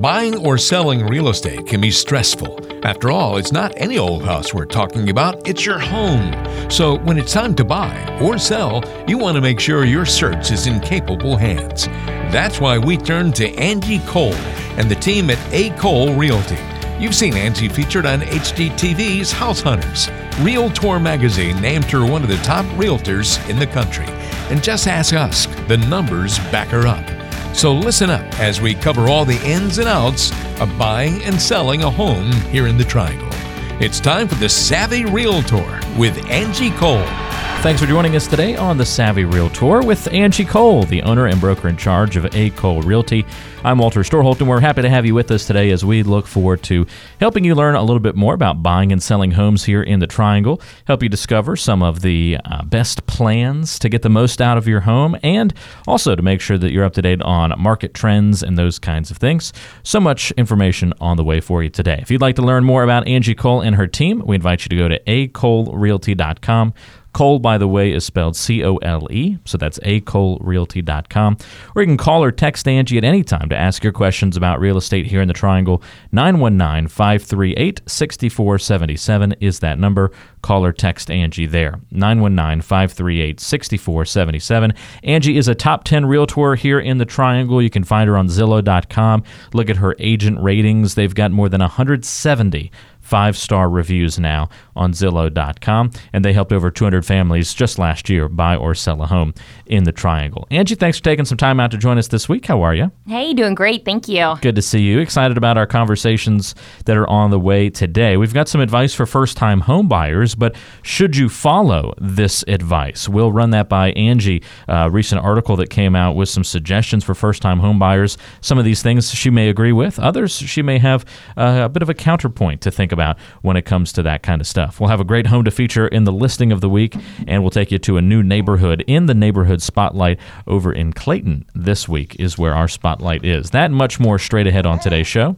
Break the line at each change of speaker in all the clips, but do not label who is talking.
Buying or selling real estate can be stressful. After all, it's not any old house we're talking about, it's your home. So when it's time to buy or sell, you want to make sure your search is in capable hands. That's why we turn to Angie Cole and the team at A. Cole Realty. You've seen Angie featured on HGTV's House Hunters. Realtor magazine named her one of the top realtors in the country. And just ask us, the numbers back her up. So listen up as we cover all the ins and outs of buying and selling a home here in the Triangle. It's time for the Savvy Realtor with Angie Cole.
Thanks for joining us today on the Savvy Realtor with Angie Cole, the owner and broker in charge of A. Cole Realty. I'm Walter Storholt, and we're happy to have you with us today as we look forward to helping you learn a little bit more about buying and selling homes here in the Triangle, help you discover some of the uh, best plans to get the most out of your home, and also to make sure that you're up to date on market trends and those kinds of things. So much information on the way for you today. If you'd like to learn more about Angie Cole and her team, we invite you to go to acolerealty.com. Cole, by the way, is spelled C O L E, so that's acolerealty.com. Or you can call or text Angie at any time to ask your questions about real estate here in the Triangle. 919 538 6477 is that number. Call or text Angie there. 919 538 6477. Angie is a top 10 realtor here in the Triangle. You can find her on Zillow.com. Look at her agent ratings. They've got more than 170 five star reviews now on Zillow.com, and they helped over 200 families just last year buy or sell a home in the Triangle. Angie, thanks for taking some time out to join us this week. How are you?
Hey, doing great. Thank you.
Good to see you. Excited about our conversations that are on the way today. We've got some advice for first time home buyers, but should you follow this advice? We'll run that by Angie. A recent article that came out with some suggestions for first time home buyers. Some of these things she may agree with, others she may have a bit of a counterpoint to think about about when it comes to that kind of stuff. We'll have a great home to feature in the listing of the week, and we'll take you to a new neighborhood in the neighborhood spotlight over in Clayton this week, is where our spotlight is. That much more straight ahead on today's show.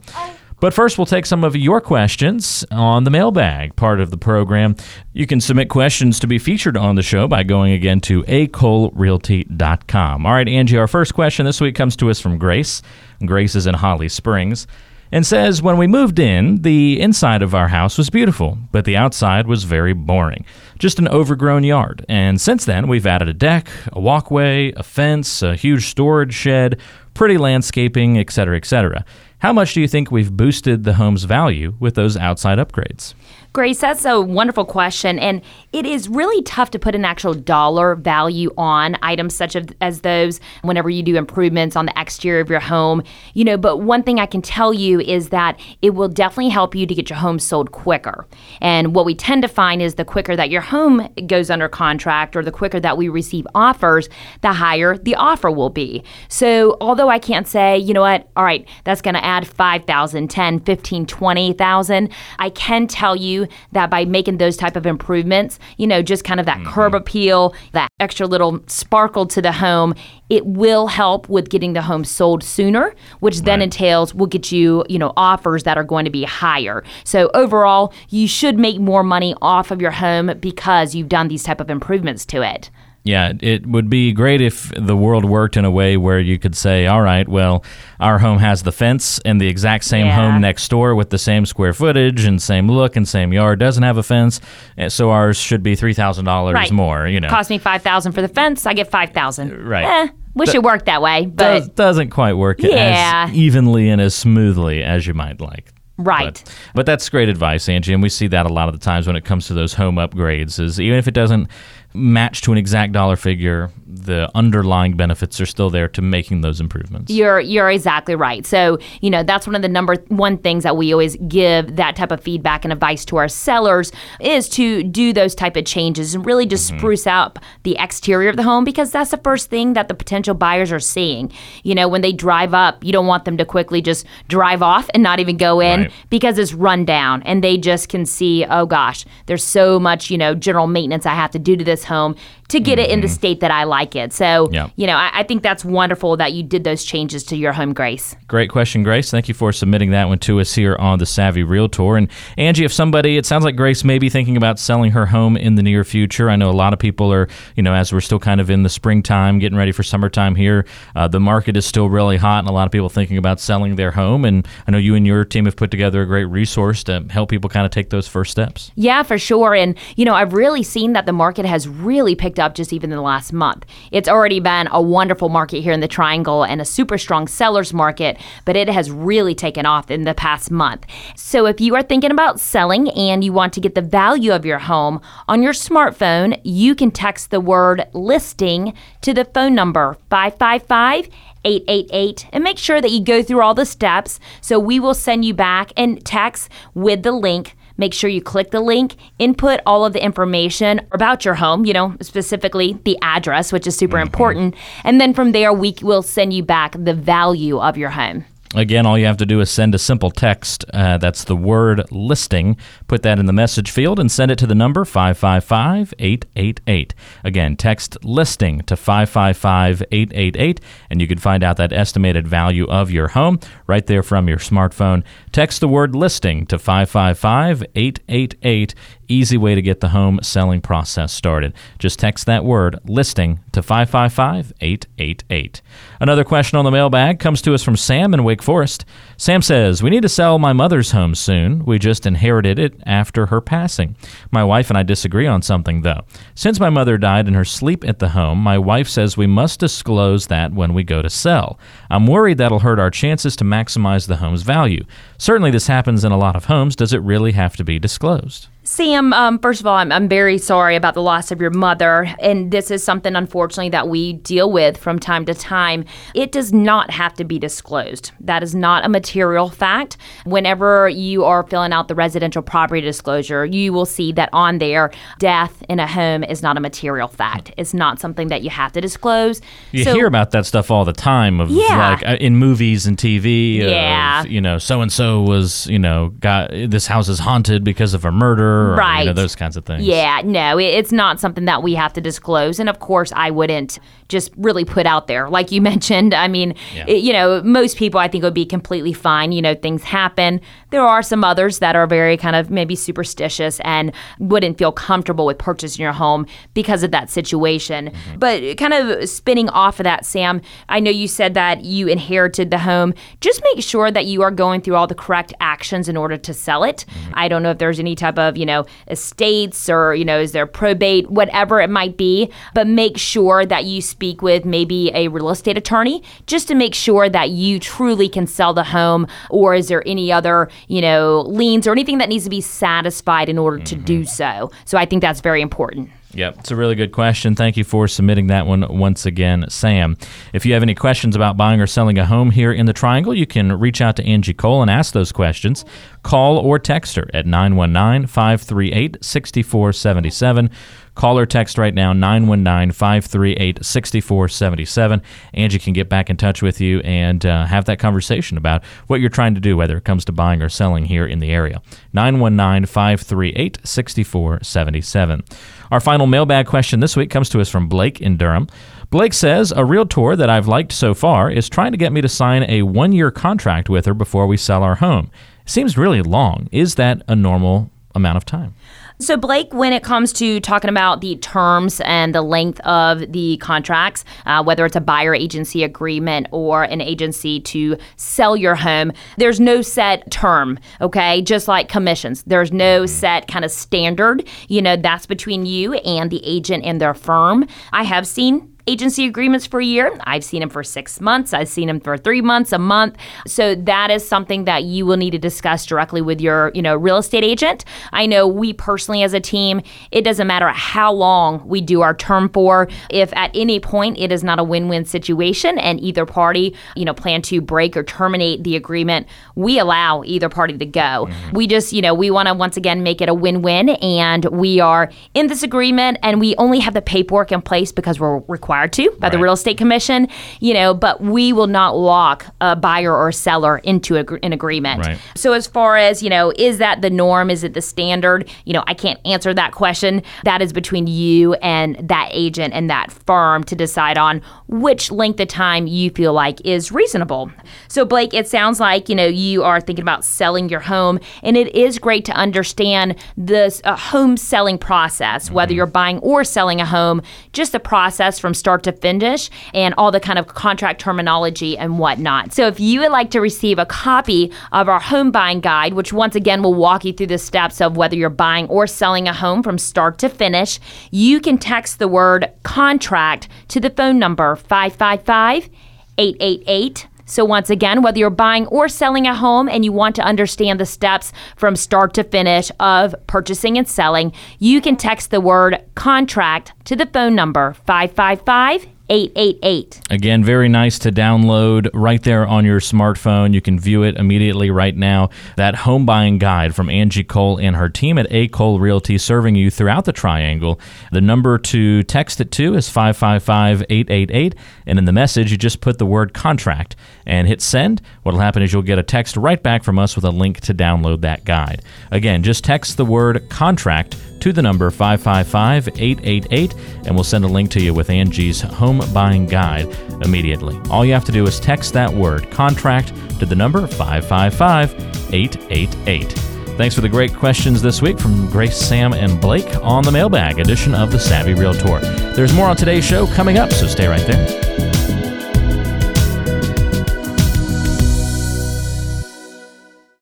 But first, we'll take some of your questions on the mailbag part of the program. You can submit questions to be featured on the show by going again to acolerealty.com. All right, Angie, our first question this week comes to us from Grace. Grace is in Holly Springs and says when we moved in, the inside of our house was beautiful, but the outside was very boring. Just an overgrown yard. And since then, we've added a deck, a walkway, a fence, a huge storage shed, pretty landscaping, etc., etc. How much do you think we've boosted the home's value with those outside upgrades?
Grace, that's a wonderful question. And it is really tough to put an actual dollar value on items such as those whenever you do improvements on the exterior of your home. You know, but one thing I can tell you is that it will definitely help you to get your home sold quicker. And what we tend to find is the quicker that your home goes under contract or the quicker that we receive offers, the higher the offer will be. So although I can't say, you know what, all right, that's going to add 5,000, 10, 15, 20,000, I can tell you that by making those type of improvements, you know, just kind of that mm-hmm. curb appeal, that extra little sparkle to the home, it will help with getting the home sold sooner, which right. then entails will get you, you know, offers that are going to be higher. So overall, you should make more money off of your home because you've done these type of improvements to it.
Yeah, it would be great if the world worked in a way where you could say, all right, well, our home has the fence and the exact same yeah. home next door with the same square footage and same look and same yard doesn't have a fence, eh, so ours should be $3,000 right. more, you know.
Cost me 5000 for the fence, I get 5000
Right.
Eh, wish it worked that way, but
does, doesn't quite work
yeah.
as evenly and as smoothly as you might like.
Right.
But, but, that's great advice, Angie, and we see that a lot of the times when it comes to those home upgrades. Is even if it doesn't match to an exact dollar figure, the underlying benefits are still there to making those improvements.
You're you're exactly right. So, you know, that's one of the number one things that we always give that type of feedback and advice to our sellers is to do those type of changes and really just mm-hmm. spruce up the exterior of the home because that's the first thing that the potential buyers are seeing. You know, when they drive up, you don't want them to quickly just drive off and not even go in right. because it's run down and they just can see, oh gosh, there's so much, you know, general maintenance I have to do to this this home to get it in the state that I like it. So,
Yeah.
you know, I, I think that's wonderful that you did those changes to your home, Grace.
Great question, Grace. Thank you for submitting that one to us here on the Savvy Realtor. And Angie, if somebody, it sounds like Grace may be thinking about selling her home in the near future. I know a lot of people are, you know, as we're still kind of in the springtime, getting ready for summertime here, uh, the market is still really hot, and a lot of people thinking about selling their home. And I know you and your team have put together a great resource to help people kind of take those first steps.
Yeah, for sure. And, you know, I've really seen that the market has really picked up just even in the last month. It's already been a wonderful market here in the Triangle and a super strong seller's market, but it has really taken off in the past month. So if you are thinking about selling and you want to get the value of your home on your smartphone, you can text the word listing to the phone number 555 888 and make sure that you go through all the steps. So we will send you back and text with the link. Make sure you click the link, input all of the information about your home, you know, specifically the address, which is super important. And then from there, we will send you back the value of your home.
Again, all you have to do is send a simple text. Uh, that's the word listing. Put that in the message field and send it to the number 555 888. Again, text listing to 555 888, and you can find out that estimated value of your home right there from your smartphone. Text the word listing to 555 888. Easy way to get the home selling process started. Just text that word listing to 555 888. Another question on the mailbag comes to us from Sam in Wake Forest. Sam says, We need to sell my mother's home soon. We just inherited it after her passing. My wife and I disagree on something, though. Since my mother died in her sleep at the home, my wife says we must disclose that when we go to sell. I'm worried that'll hurt our chances to maximize the home's value. Certainly, this happens in a lot of homes. Does it really have to be disclosed?
Sam, um, first of all, I'm, I'm very sorry about the loss of your mother. And this is something, unfortunately, that we deal with from time to time. It does not have to be disclosed. That is not a material fact. Whenever you are filling out the residential property disclosure, you will see that on there, death in a home is not a material fact. It's not something that you have to disclose.
You
So-
hear about that stuff all the time of
Yeah.
like uh, in movies and TV.
Yeah.
Of, you know, so and so was, you know, got this house is haunted because of a murder or you know,
Right.
those kinds of things.
Yeah, no, it's not something that we have to disclose. And of course, I wouldn't just really put out there. Like you mentioned, I mean,
Yeah.
it- you know, most people I think would be completely fine. You know, things happen. There are some others that are very kind of maybe superstitious and wouldn't feel comfortable with purchasing your home because of that situation. Mm-hmm. But kind of spinning off of that, Sam, I know you said that you inherited the home. Just make sure that you are going through all the correct actions in order to sell it. Mm-hmm. I don't know if there's any type of, you know, estates or, you know, is there probate, whatever it might be, but make sure that you speak with maybe a real estate attorney just to make sure that you truly can sell the home or is there any other, you know, liens or anything that needs to be satisfied in order to do mm-hmm. so. So I think that's very important.
Yep, it's a really good question. Thank you for submitting that one once again, Sam. If you have any questions about buying or selling a home here in the Triangle, you can reach out to Angie Cole and ask those questions. Call or text her at 919 538 6477. Call or text right now, 919 538 6477. Angie can get back in touch with you and uh, have that conversation about what you're trying to do, whether it comes to buying or selling here in the area. 919 538 6477. Our final mailbag question this week comes to us from Blake in Durham. Blake says, A realtor that I've liked so far is trying to get me to sign a one year contract with her before we sell our home. Seems really long. Is that a normal amount of time?
So, Blake, when it comes to talking about the terms and the length of the contracts, uh, whether it's a buyer agency agreement or an agency to sell your home, there's no set term, okay? Just like commissions, there's no set kind of standard. You know, that's between you and the agent and their firm. I have seen agency agreements for a year. I've seen them for six months. I've seen them for three months, a month. So that is something that you will need to discuss directly with your, you know, real estate agent. I know we personally as a team, it doesn't matter how long we do our term for. If at any point it is not a win-win situation and either party, you know, plan to break or terminate the agreement, we allow either party to go. Mm-hmm. We just, you know, we want to once again make it a win-win and we are in this agreement and we only have the paperwork in place because we're required required to by the Real Estate Commission, you know, but we will not lock a buyer or seller into a, an agreement.
Right.
So as far as, you know, is that the norm? Is it the standard? You know, I can't answer that question. That is between you and that agent and that firm to decide on which length of time you feel like is reasonable. So Blake, it sounds like, you know, you are thinking about selling your home and it is great to understand this uh, home selling process, whether you're buying or selling a home, just the process from start to finish and all the kind of contract terminology and whatnot. So if you would like to receive a copy of our home buying guide, which once again will walk you through the steps of whether you're buying or selling a home from start to finish, you can text the word contract to the phone number 555 888 so, once again, whether you're buying or selling a home and you want to understand the steps from start to finish of purchasing and selling, you can text the word contract to the phone number 555 888.
Again, very nice to download right there on your smartphone. You can view it immediately right now. That home buying guide from Angie Cole and her team at A. Cole Realty serving you throughout the triangle. The number to text it to is 555 888. And in the message, you just put the word contract and hit send. What'll happen is you'll get a text right back from us with a link to download that guide. Again, just text the word contract to the number 555 888, and we'll send a link to you with Angie's home buying guide immediately. All you have to do is text that word contract to the number 555 888. Thanks for the great questions this week from Grace, Sam, and Blake on the mailbag edition of the Savvy Realtor. There's more on today's show coming up, so stay right there.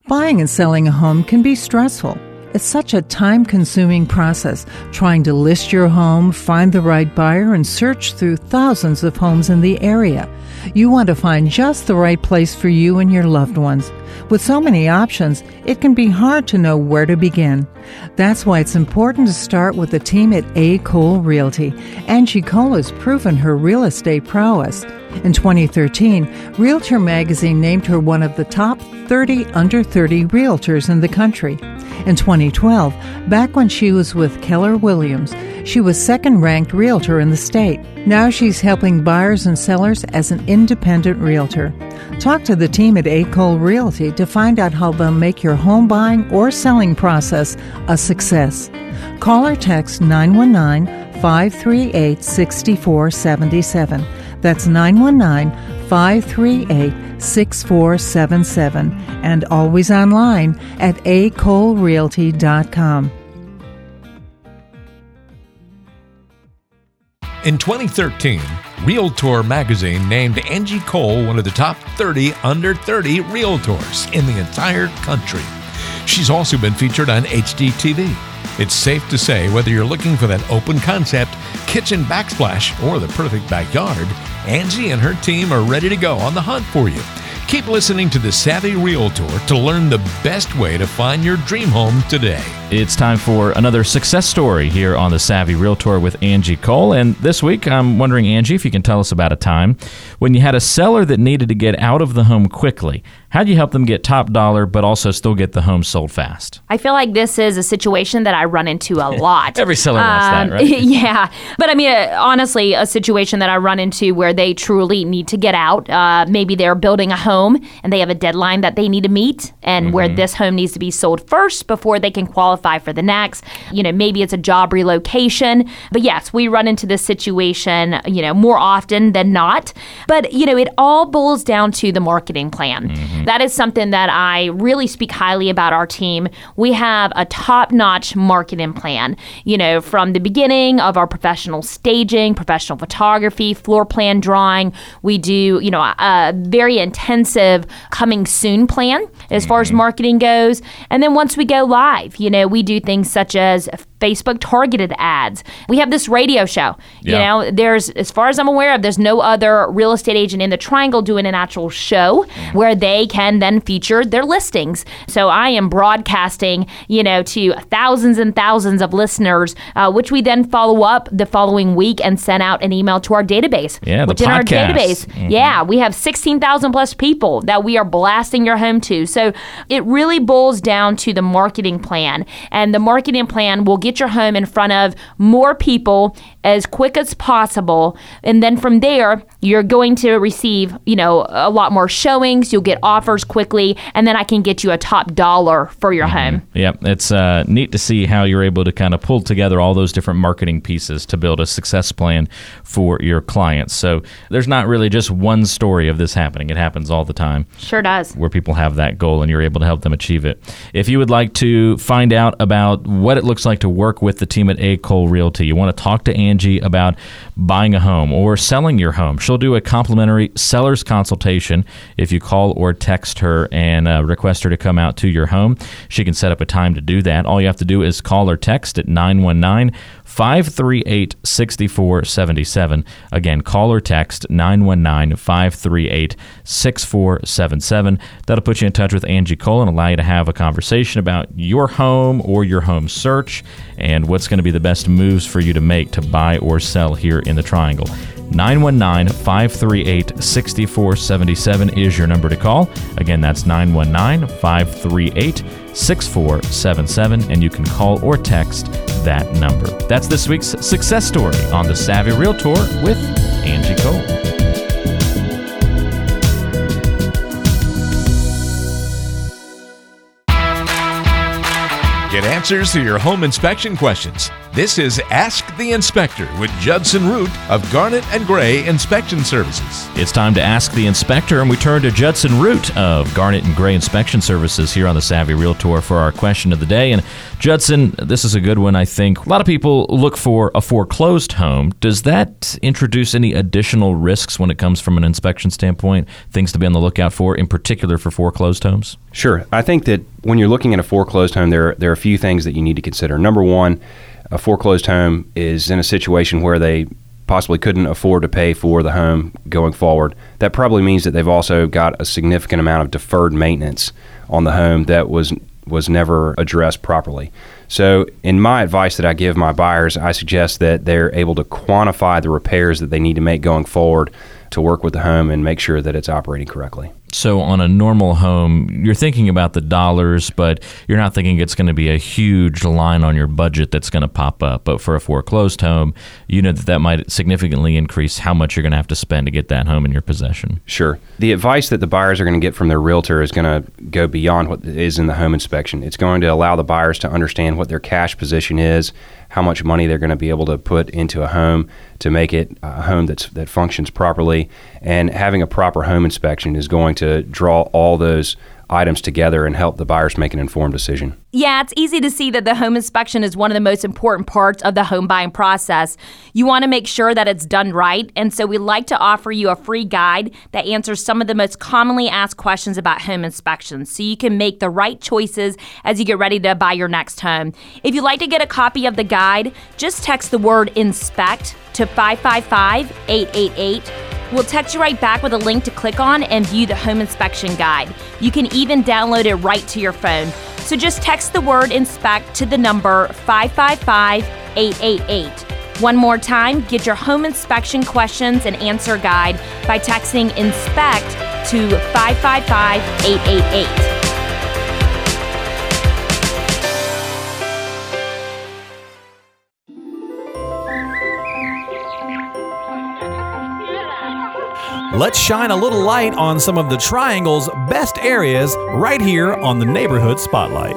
Buying and selling a home can be stressful. It's such a time consuming process trying to list your home, find the right buyer, and search through thousands of homes in the area. You want to find just the right place for you and your loved ones. With so many options, it can be hard to know where to begin. That's why it's important to start with the team at A. Cole Realty. Angie Cole has proven her real estate prowess. In 2013, Realtor Magazine named her one of the top 30 under 30 realtors in the country. In 2012, back when she was with Keller Williams, she was second ranked realtor in the state. Now she's helping buyers and sellers as an independent realtor. Talk to the team at A. Realty to find out how they'll make your home buying or selling process a success. Call or text 919 538 6477. That's 919 538 6477 and always online at acolerealty.com.
In 2013, Realtor magazine named Angie Cole one of the top 30 under 30 realtors in the entire country. She's also been featured on HGTV. It's safe to say whether you're looking for that open concept, kitchen backsplash, or the perfect backyard, Angie and her team are ready to go on the hunt for you. Keep listening to the Savvy Realtor to learn the best way to find your dream home today.
It's time for another success story here on the Savvy Realtor with Angie Cole. And this week, I'm wondering, Angie, if you can tell us about a time when you had a seller that needed to get out of the home quickly. How'd you help them get top dollar, but also still get the home sold fast?
I feel like this is a situation that I run into a lot.
Every seller wants that,
Um,
right?
yeah. But I mean, uh, honestly, a situation that I run into where they truly need to get out. Uh, maybe they're building a home and they have a deadline that they need to meet, and where this home needs to be sold first before they can qualify for the next. You know, maybe it's a job relocation. But yes, we run into this situation, you know, more often than not. But, you know, it all boils down to the marketing plan. Mm-hmm. That is something that I really speak highly about our team. We have a top notch marketing plan, you know, from the beginning of our professional staging, professional photography, floor plan drawing. We do, you know, a, a very intensive coming soon plan as far as mm-hmm. marketing goes. And then once we go live, you know, we do things such as Facebook targeted ads. We have this radio show. You know, there's, as far as I'm aware of, there's no other real estate agent in the triangle doing an actual show where they can then feature their listings. So I am broadcasting, you know, to thousands and thousands of listeners, uh, which we then follow up the following week and send out an email to our database.
Yeah, the
which in our
podcast.
database,
Mhm.
yeah, we have 16,000 plus people that we are blasting your home to. So it really boils down to the marketing plan. And the marketing plan will get your home in front of more people as quick as possible. And then from there, you're going to receive, you know, a lot more showings. You'll get offers quickly, and then I can get you a top dollar for your home.
Yep, it's uh, neat to see how you're able to kind of pull together all those different marketing pieces to build a success plan for your clients. So there's not really just one story of this happening. It happens all the time
Sure does.
where people have that goal and you're able to help them achieve it. If you would like to find out about what it looks like to work with the team at A. Cole Realty, you want to talk to Angie about buying a home or selling your home, she'll do a complimentary seller's consultation if you call or text her and uh, request her to come out to your home. She can set up a time to do that. All you have to do is call or text at 919 538 6477. Again, call or text 919 538 6477. That'll put you in touch with Angie Cole and allow you to have a conversation about your home or your home search and what's going to be the best moves for you to make to buy or sell here in the Triangle. 919 538 6477 is your number to call. Again, that's 919 538 6477, and you can call or text that number. That's this week's success story on the Savvy Realtor with Angie Cole.
Get answers to your home inspection questions. This is Ask the Inspector with Judson Root of Garnet and Gray Inspection Services.
It's time to ask the inspector, and we turn to Judson Root of Garnet and Gray Inspection Services here on the Savvy Realtor for our question of the day. And Judson, this is a good one, I think. A lot of people look for a foreclosed home. Does that introduce any additional risks when it comes from an inspection standpoint? Things to be on the lookout for, in particular for foreclosed homes?
Sure. I think that when you're looking at a foreclosed home, there, there are a few things that you need to consider. Number one, a foreclosed home is in a situation where they possibly couldn't afford to pay for the home going forward. That probably means that they've also got a significant amount of deferred maintenance on the home that was was never addressed properly. So, in my advice that I give my buyers, I suggest that they're able to quantify the repairs that they need to make going forward to work with the home and make sure that it's operating correctly.
So, on a normal home, you're thinking about the dollars, but you're not thinking it's going to be a huge line on your budget that's going to pop up. But for a foreclosed home, you know that that might significantly increase how much you're going to have to spend to get that home in your possession.
Sure. The advice that the buyers are going to get from their realtor is going to go beyond what is in the home inspection. It's going to allow the buyers to understand what their cash position is, how much money they're going to be able to put into a home to make it a home that's, that functions properly. And having a proper home inspection is going to draw all those items together and help the buyers make an informed decision.
Yeah, it's easy to see that the home inspection is one of the most important parts of the home buying process. You want to make sure that it's done right, and so we like to offer you a free guide that answers some of the most commonly asked questions about home inspections so you can make the right choices as you get ready to buy your next home. If you'd like to get a copy of the guide, just text the word inspect to 555 888. We'll text you right back with a link to click on and view the home inspection guide. You can even download it right to your phone. So just text the word inspect to the number 555 888. One more time, get your home inspection questions and answer guide by texting inspect to 555 888.
Let's shine a little light on some of the Triangle's best areas right here on the Neighborhood Spotlight.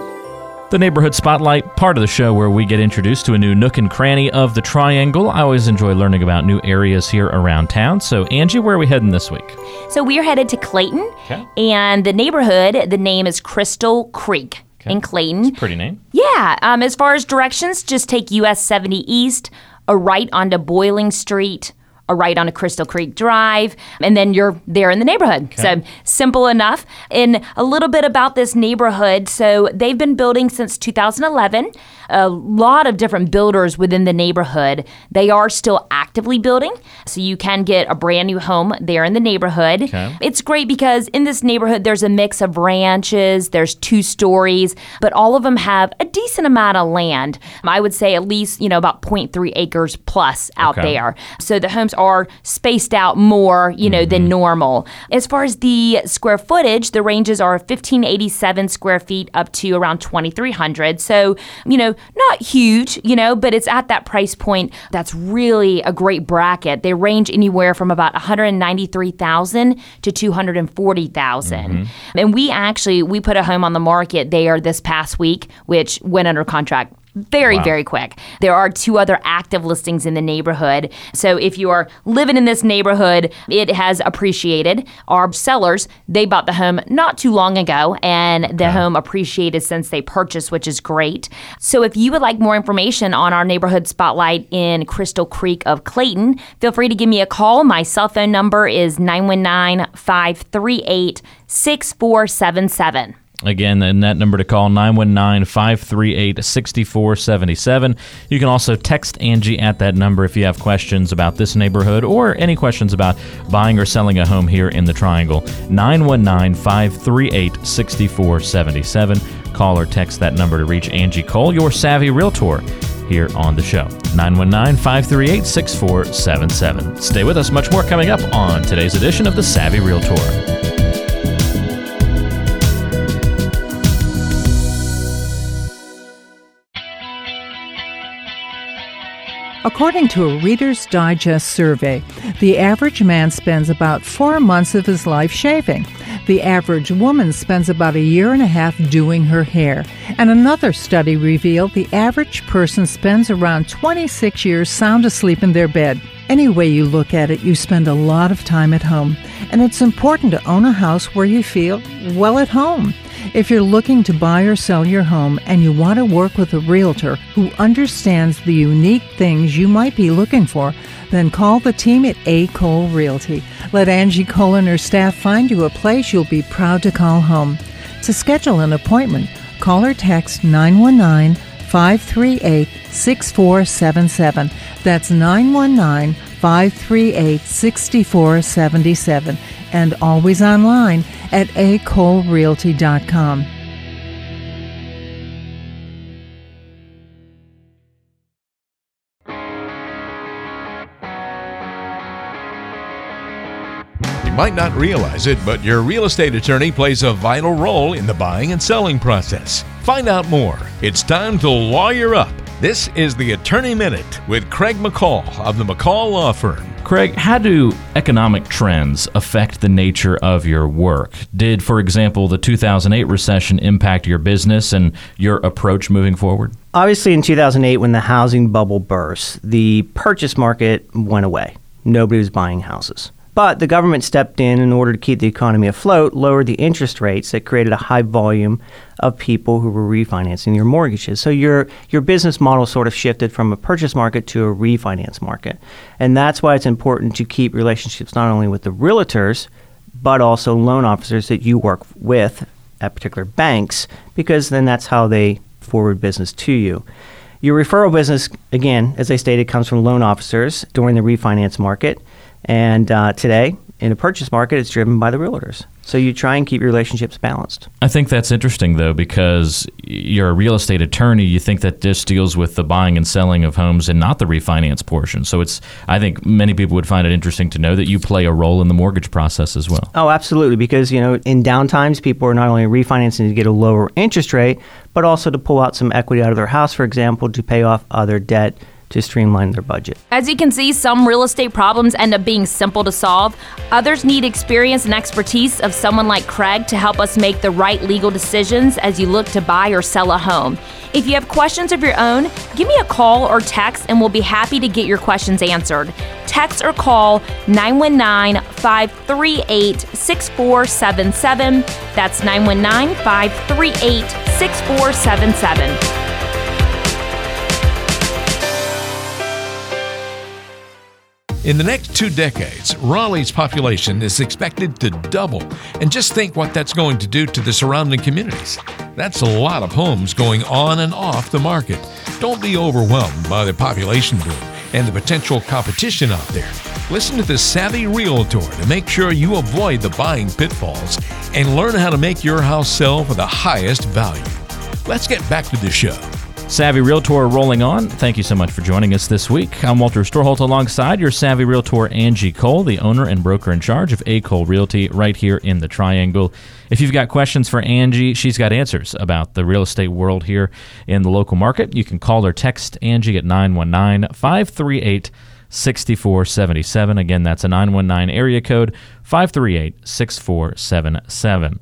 The Neighborhood Spotlight, part of the show where we get introduced to a new nook and cranny of the Triangle. I always enjoy learning about new areas here around town. So, Angie, where are we heading this week?
So we're headed to Clayton,
Okay.
and the neighborhood, the name is Crystal Creek in Clayton.
That's Pretty name.
Yeah, um, as far as directions, just take US 70 East, a right onto Boiling Street, a right a Crystal Creek Drive, and then you're there in the neighborhood. So simple enough. And a little bit about this neighborhood. So they've been building since 2011. A lot of different builders within the neighborhood. They are still actively building, so you can get a brand new home there in the neighborhood.
Okay.
It's great because in this neighborhood, there's a mix of ranches, there's two stories, but all of them have a decent amount of land. I would say at least, you know, about 0.3 acres plus out
Okay.
there. So the homes are spaced out more, you know, than mm-hmm. normal. As far as the square footage, the ranges are 1587 square feet up to around 2300. So, you know, not huge, you know, but it's at that price point that's really a great bracket. They range anywhere from about 193,000 to 240,000. Mm-hmm. And we actually we put a home on the market there this past week which went under contract very, very quick. There are two other active listings in the neighborhood. So if you are living in this neighborhood, it has appreciated. Our sellers, they bought the home not too long ago, and the home appreciated since they purchased, which is great. So if you would like more information on our neighborhood spotlight in Crystal Creek of Clayton, feel free to give me a call. My cell phone number is 919 538 6477.
Again, and that number to call 919 538 6477. You can also text Angie at that number if you have questions about this neighborhood or any questions about buying or selling a home here in the Triangle. 919 538 6477. Call or text that number to reach Angie Cole, your savvy realtor, here on the show. 919 538 6477. Stay with us, much more coming up on today's edition of the Savvy Realtor.
According to a Reader's Digest survey, the average man spends about four months of his life shaving. The average woman spends about a year and a half doing her hair. And another study revealed the average person spends around 26 years sound asleep in their bed. Any way you look at it, you spend a lot of time at home. And it's important to own a house where you feel well at home. If you're looking to buy or sell your home and you want to work with a realtor who understands the unique things you might be looking for, then call the team at A. Cole Realty. Let Angie Cole and her staff find you a place you'll be proud to call home. To schedule an appointment, call or text 919 538 6477. That's 919 538 6477. And always online at acolerealty.com.
You might not realize it, but your real estate attorney plays a vital role in the buying and selling process. Find out more. It's time to lawyer up. This is the Attorney Minute with Craig McCall of the McCall Law Firm.
Craig, how do economic trends affect the nature of your work? Did, for example, the 2008 recession impact your business and your approach moving forward?
Obviously, in 2008, when the housing bubble burst, the purchase market went away. Nobody was buying houses. But the government stepped in in order to keep the economy afloat, lowered the interest rates that created a high volume of people who were refinancing their mortgages. So your your business model sort of shifted from a purchase market to a refinance market. And that's why it's important to keep relationships not only with the realtors, but also loan officers that you work with at particular banks, because then that's how they forward business to you. Your referral business, again, as I stated, comes from loan officers during the refinance market. And uh, today, in a purchase market, it's driven by the realtors. So you try and keep your relationships balanced.
I think that's interesting, though, because you're a real estate attorney. You think that this deals with the buying and selling of homes and not the refinance portion. So it's, I think many people would find it interesting to know that you play a role in the mortgage process as well.
Oh, absolutely. Because, you know, in downtimes, people are not only refinancing to get a lower interest rate, but also to pull out some equity out of their house, for example, to pay off other debt to streamline their budget.
As you can see, some real estate problems end up being simple to solve. Others need experience and expertise of someone like Craig to help us make the right legal decisions as you look to buy or sell a home. If you have questions of your own, give me a call or text and we'll be happy to get your questions answered. Text or call 919 538 6477. That's 919 538 6477.
In the next two decades, Raleigh's population is expected to double. And just think what that's going to do to the surrounding communities. That's a lot of homes going on and off the market. Don't be overwhelmed by the population boom and the potential competition out there. Listen to the Savvy Realtor to make sure you avoid the buying pitfalls and learn how to make your house sell for the highest value. Let's get back to the show.
Savvy Realtor rolling on. Thank you so much for joining us this week. I'm Walter Storholt alongside your Savvy Realtor Angie Cole, the owner and broker in charge of A. Cole Realty right here in the Triangle. If you've got questions for Angie, she's got answers about the real estate world here in the local market. You can call or text Angie at 919 538 6477. Again, that's a 919 area code 538 6477.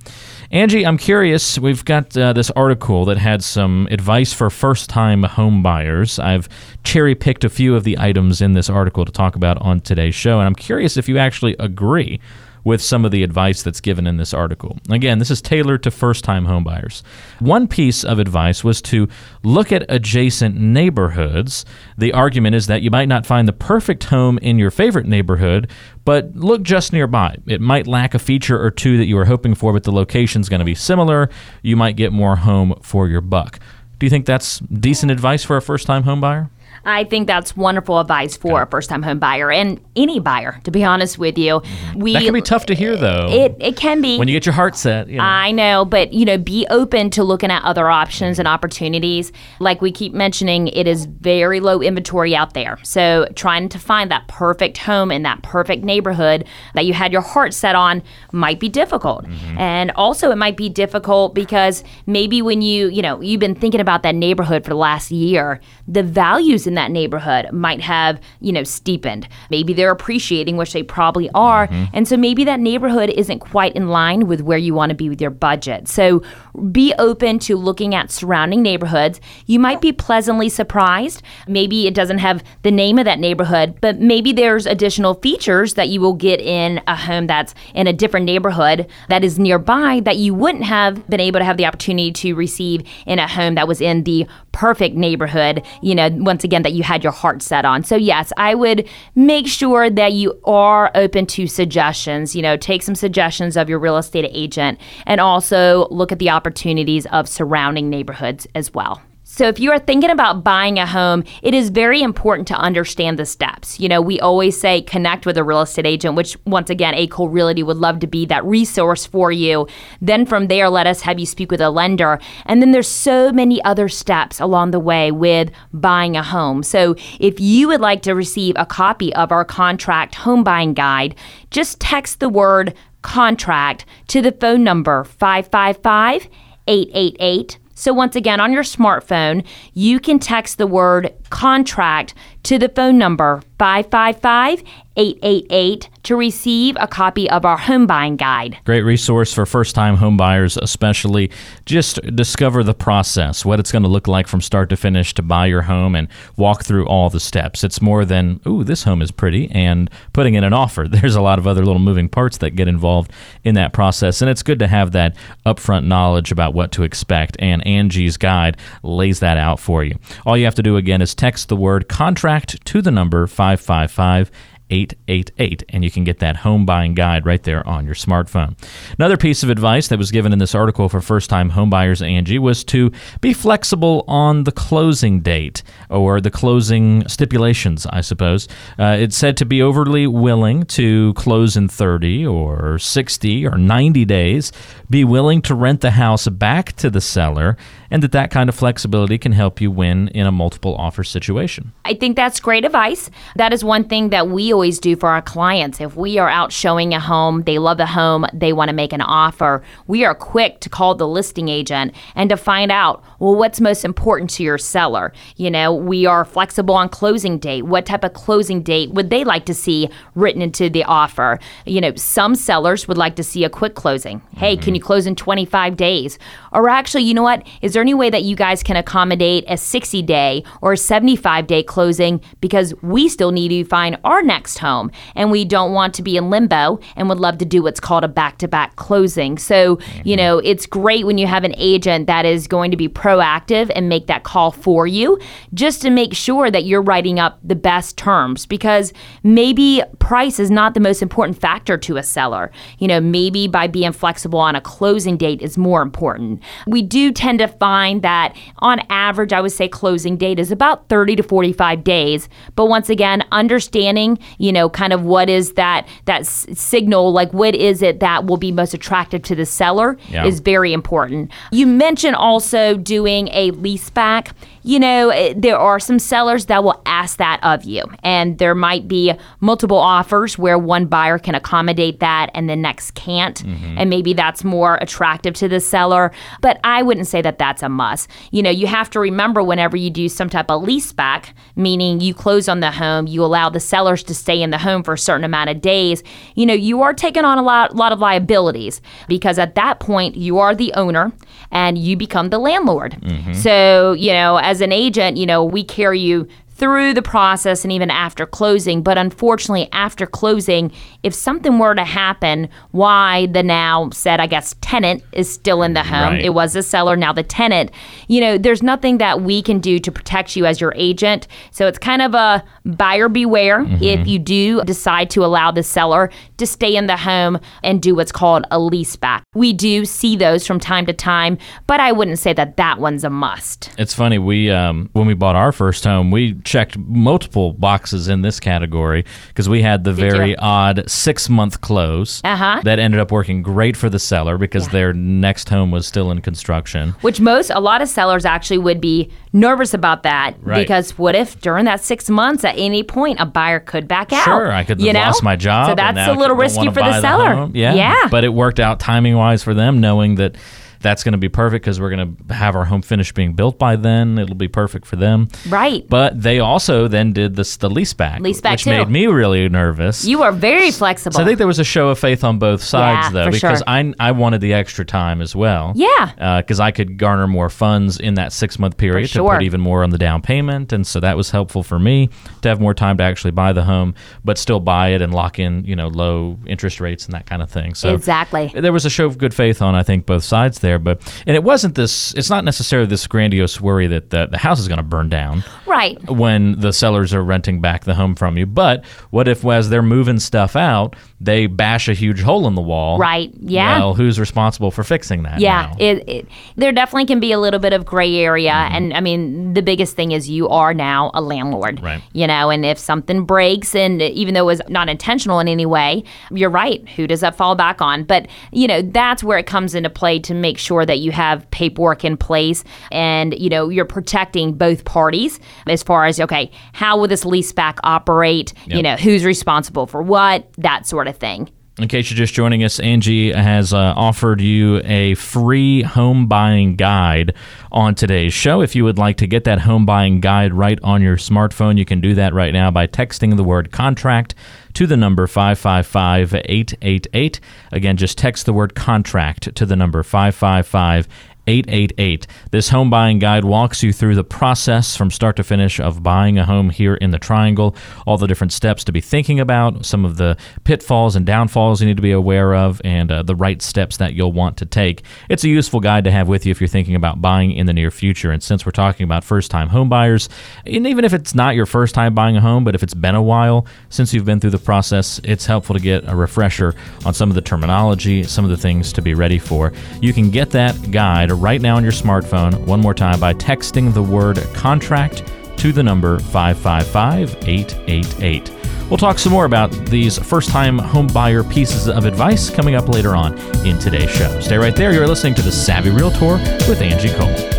Angie, I'm curious. We've got uh, this article that had some advice for first time home buyers. I've cherry picked a few of the items in this article to talk about on today's show, and I'm curious if you actually agree with some of the advice that's given in this article. Again, this is tailored to first time homebuyers. One piece of advice was to look at adjacent neighborhoods. The argument is that you might not find the perfect home in your favorite neighborhood, but look just nearby. It might lack a feature or two that you were hoping for, but the location's going to be similar. You might get more home for your buck. Do you think that's decent advice for a first time homebuyer?
I think that's wonderful advice for a first time home buyer and any buyer, to be honest with you.
We, that can be tough to hear, though.
It, it can be.
When you get your heart set. You know.
I know, but, you know, be open to looking at other options and opportunities. Like we keep mentioning, it is very low inventory out there. So trying to find that perfect home in that perfect neighborhood that you had your heart set on might be difficult. Mm-hmm. And also, it might be difficult because maybe when you, you know, you've been thinking about that neighborhood for the last year, the values in that neighborhood might have, you know, steepened. Maybe they're appreciating, which they probably are. Mm-hmm. And so maybe that neighborhood isn't quite in line with where you want to be with your budget. So be open to looking at surrounding neighborhoods. You might be pleasantly surprised. Maybe it doesn't have the name of that neighborhood, but maybe there's additional features that you will get in a home that's in a different neighborhood that is nearby that you wouldn't have been able to have the opportunity to receive in a home that was in the perfect neighborhood, you know, once again, that you had your heart set on. So, yes, I would make sure that you are open to suggestions, you know, take some suggestions of your real estate agent and also look at the opportunities of surrounding neighborhoods as well. So, if you are thinking about buying a home, it is very important to understand the steps. You know, we always say connect with a real estate agent, which once again, A. Cole Realty would love to be that resource for you. Then from there, let us have you speak with a lender. And then there's so many other steps along the way with buying a home. So, if you would like to receive a copy of our contract home buying guide, just text the word contract to the phone number 555 888 so, once again, on your smartphone, you can text the word contract to the phone number 555 888 to receive a copy of our home buying guide.
Great resource for first time home buyers, especially. Just discover the process, what it's going to look like from start to finish to buy your home and walk through all the steps. It's more than, ooh, this home is pretty, and putting in an offer. There's a lot of other little moving parts that get involved in that process, and it's good to have that upfront knowledge about what to expect. And Angie's guide lays that out for you. All you have to do again is text the word contract to the number 555 888 and you can get that home buying guide right there on your smartphone. Another piece of advice that was given in this article for first-time homebuyers Angie was to be flexible on the closing date or the closing stipulations, I suppose. Uh, it said to be overly willing to close in 30 or 60 or 90 days, be willing to rent the house back to the seller and that that kind of flexibility can help you win in a multiple offer situation.
I think that's great advice. That is one thing that we always do for our clients. If we are out showing a home, they love the home, they want to make an offer, we are quick to call the listing agent and to find out, well, what's most important to your seller? You know, we are flexible on closing date. What type of closing date would they like to see written into the offer? You know, some sellers would like to see a quick closing. Hey, mm-hmm. can you close in 25 days? Or actually, you know what? Is there there any way that you guys can accommodate a 60 day or 75 day closing because we still need to find our next home and we don't want to be in limbo and would love to do what's called a back to back closing. So, mm-hmm. you know, it's great when you have an agent that is going to be proactive and make that call for you just to make sure that you're writing up the best terms because maybe price is not the most important factor to a seller. You know, maybe by being flexible on a closing date is more important. We do tend to find find that on average, I would say closing date is about 30 to 45 days. But once again, understanding, you know, kind of what is that that s- signal, like what is it that will be most attractive to the seller
Yeah.
is very important. You mentioned also doing a lease back. You know, eh, there are some sellers that will ask that of you, and there might be multiple offers where one buyer can accommodate that and the next can't, and maybe that's more attractive to the seller. But I wouldn't say that that's a must. You know, you have to remember whenever you do some type of lease back, meaning you close on the home, you allow the sellers to stay in the home for a certain amount of days. You know, you are taking on a lot, lot of liabilities because at that point you are the owner and you become the landlord. So, you know, as an agent, you know, we carry you through the process and even after closing. But unfortunately, after closing, if something were to happen, why the now said, I guess, tenant is still in the home,
Right.
it was the seller, now the tenant, you know, there's nothing that we can do to protect you as your agent. So it's kind of a buyer beware if you do decide to allow the seller to stay in the home and do what's called a lease back. We do see those from time to time, but I wouldn't say that that one's a must.
It's funny. We um, when we bought our first home, we checked multiple boxes in this category because we had the very
you?
odd six month close
Uh-huh.
that ended up working great for the seller because their next home was still in construction.
Which most, a lot of sellers actually would be nervous about that
Right.
because what if during that six months at any point a buyer could back out?
Sure, I could
you
have
know?
lost my job.
So that's a little risky for the seller.
home. Yeah,
yeah.
But it worked out timing wise for them, knowing that that's going to be perfect because we're going to have our home finished being built by then. It'll be perfect for them.
right.
But they also then did this the lease back,
Lease back
which
too.
made me really nervous.
you are very flexible.
So I think there was a show of faith on both sides,
Yeah,
though, because
sure.
I I wanted the extra time as well.
Yeah.
Uh, because I could garner more funds in that six month period to put even more on the down payment, and so that was helpful for me to have more time to actually buy the home, but still buy it and lock in you know low interest rates and that kind of thing. So
Exactly.
there was a show of good faith on I think both sides there, but and it wasn't this. It's not necessarily this grandiose worry that the, the house is going to burn down
right.
when the sellers are renting back the home from you. But what if, as they're moving stuff out, they bash a huge hole in the wall?
Right. Yeah.
Well, who's responsible for fixing that?
Yeah, it, it, there definitely can be a little bit of gray area,
Mm-hmm.
and I mean the biggest thing is you are now a landlord,
Right.
You know, and if something breaks, and even though it was not intentional in any way, you're right. Who does that fall back on? But you know that's where it comes into play to make sure that you have paperwork in place, and you know you're protecting both parties as far as okay, how will this lease back operate? You know, who's responsible for what, that sort of thing.
In case you're just joining us, Angie has uh, offered you a free home buying guide on today's show. If you would like to get that home buying guide right on your smartphone, you can do that right now by texting the word contract to the number 555 888. Again, just text the word contract to the number 555 888. This home buying guide walks you through the process from start to finish of buying a home here in the Triangle, all the different steps to be thinking about, some of the pitfalls and downfalls you need to be aware of, and uh, the right steps that you'll want to take. It's a useful guide to have with you if you're thinking about buying in the near future. And since we're talking about first time home buyers, and even if it's not your first time buying a home, but if it's been a while since you've been through the process, it's helpful to get a refresher on some of the terminology, some of the things to be ready for. You can get that guide right now on your smartphone, one more time, by texting the word contract to the number 555 888. We'll talk some more about these first time home buyer pieces of advice coming up later on in today's show. Stay right there. You're listening to the Savvy Realtor with Angie Cole.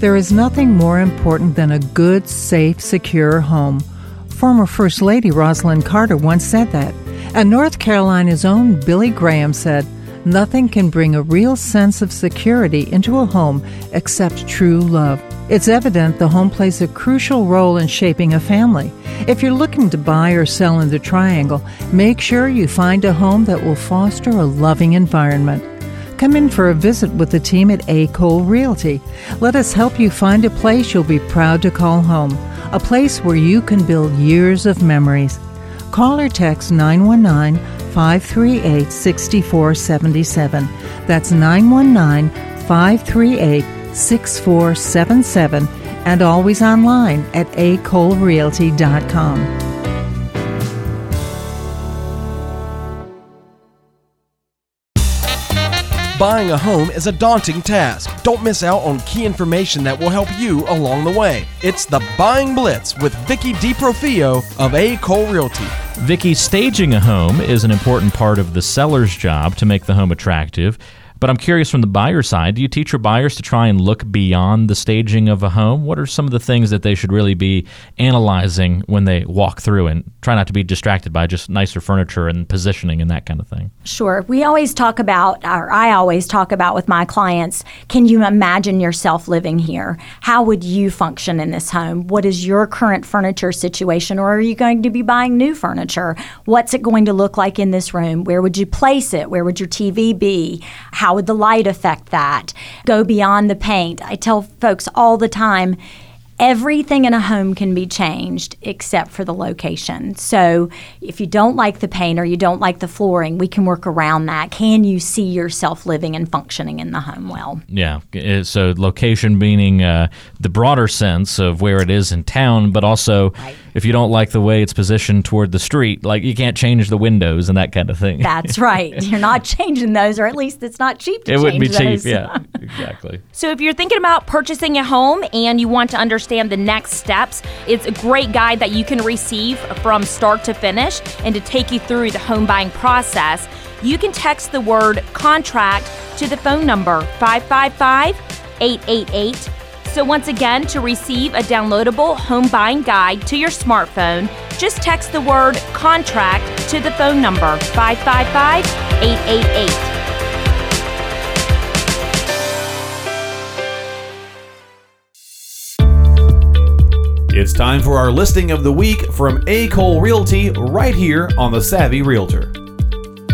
There is nothing more important than a good, safe, secure home. Former First Lady Rosalynn Carter once said that. And North Carolina's own Billy Graham said, Nothing can bring a real sense of security into a home except true love. It's evident the home plays a crucial role in shaping a family. If you're looking to buy or sell in the Triangle, make sure you find a home that will foster a loving environment. Come in for a visit with the team at A. Cole Realty. Let us help you find a place you'll be proud to call home, a place where you can build years of memories. Call or text 919 538 6477. That's 919 538 6477 and always online at acolerealty.com.
buying a home is a daunting task. Don't miss out on key information that will help you along the way. It's the Buying Blitz with Vicky DiProfio of A. Cole Realty.
Vicky, staging a home is an important part of the seller's job to make the home attractive. But I'm curious from the buyer side, do you teach your buyers to try and look beyond the staging of a home? What are some of the things that they should really be analyzing when they walk through and try not to be distracted by just nicer furniture and positioning and that kind of thing?
Sure. We always talk about, or I always talk about with my clients, can you imagine yourself living here? How would you function in this home? What is your current furniture situation, or are you going to be buying new furniture? What's it going to look like in this room? Where would you place it? Where would your TV be? How would the light affect that? Go beyond the paint. I tell folks all the time, everything in a home can be changed except for the location. So if you don't like the paint or you don't like the flooring, we can work around that. Can you see yourself living and functioning in the home well?
Yeah. Uh, so location meaning uh, the broader sense of where it is in town, but also right. If you don't like the way it's positioned toward the street, like you can't change the windows and that kind of thing.
That's right. You're not changing those, or at least it's not cheap to change
it wouldn't be
those.
cheap. Yeah, exactly.
So if you're thinking about purchasing a home and you want to understand understand the next steps. It's a great guide that you can receive from start to finish and to take you through the home buying process. You can text the word contract to the phone number 555 888. So, once again, to receive a downloadable home buying guide to your smartphone, just text the word contract to the phone number 555 888.
It's time for our listing of the week from A. Cole Realty right here on the Savvy Realtor.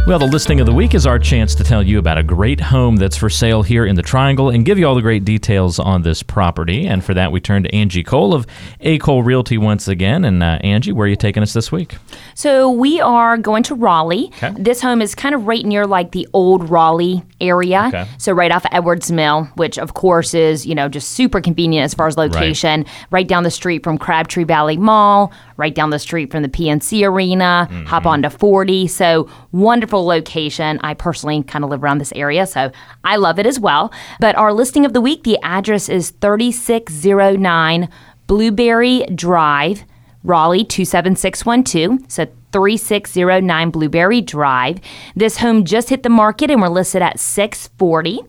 Well, the listing of the week is our chance to tell you about a great home that's for sale here in the Triangle and give you all the great details on this property. And for that, we turn to Angie Cole of A. Cole Realty once again. And uh, Angie, where are you taking us this week?
So we are going to Raleigh. Okay. This home is kind of right near like the old Raleigh area. Okay. So right off of Edwards Mill, which of course is, you know, just super convenient as far as location. Right, right down the street from Crabtree Valley Mall, right down the street from the PNC Arena, mm-hmm. hop on to 40. So wonderful location. I personally kind of live around this area, so I love it as well. But our listing of the week, the address is 3609 Blueberry Drive, Raleigh 27612. So 3609 Blueberry Drive. This home just hit the market and we're listed at 640.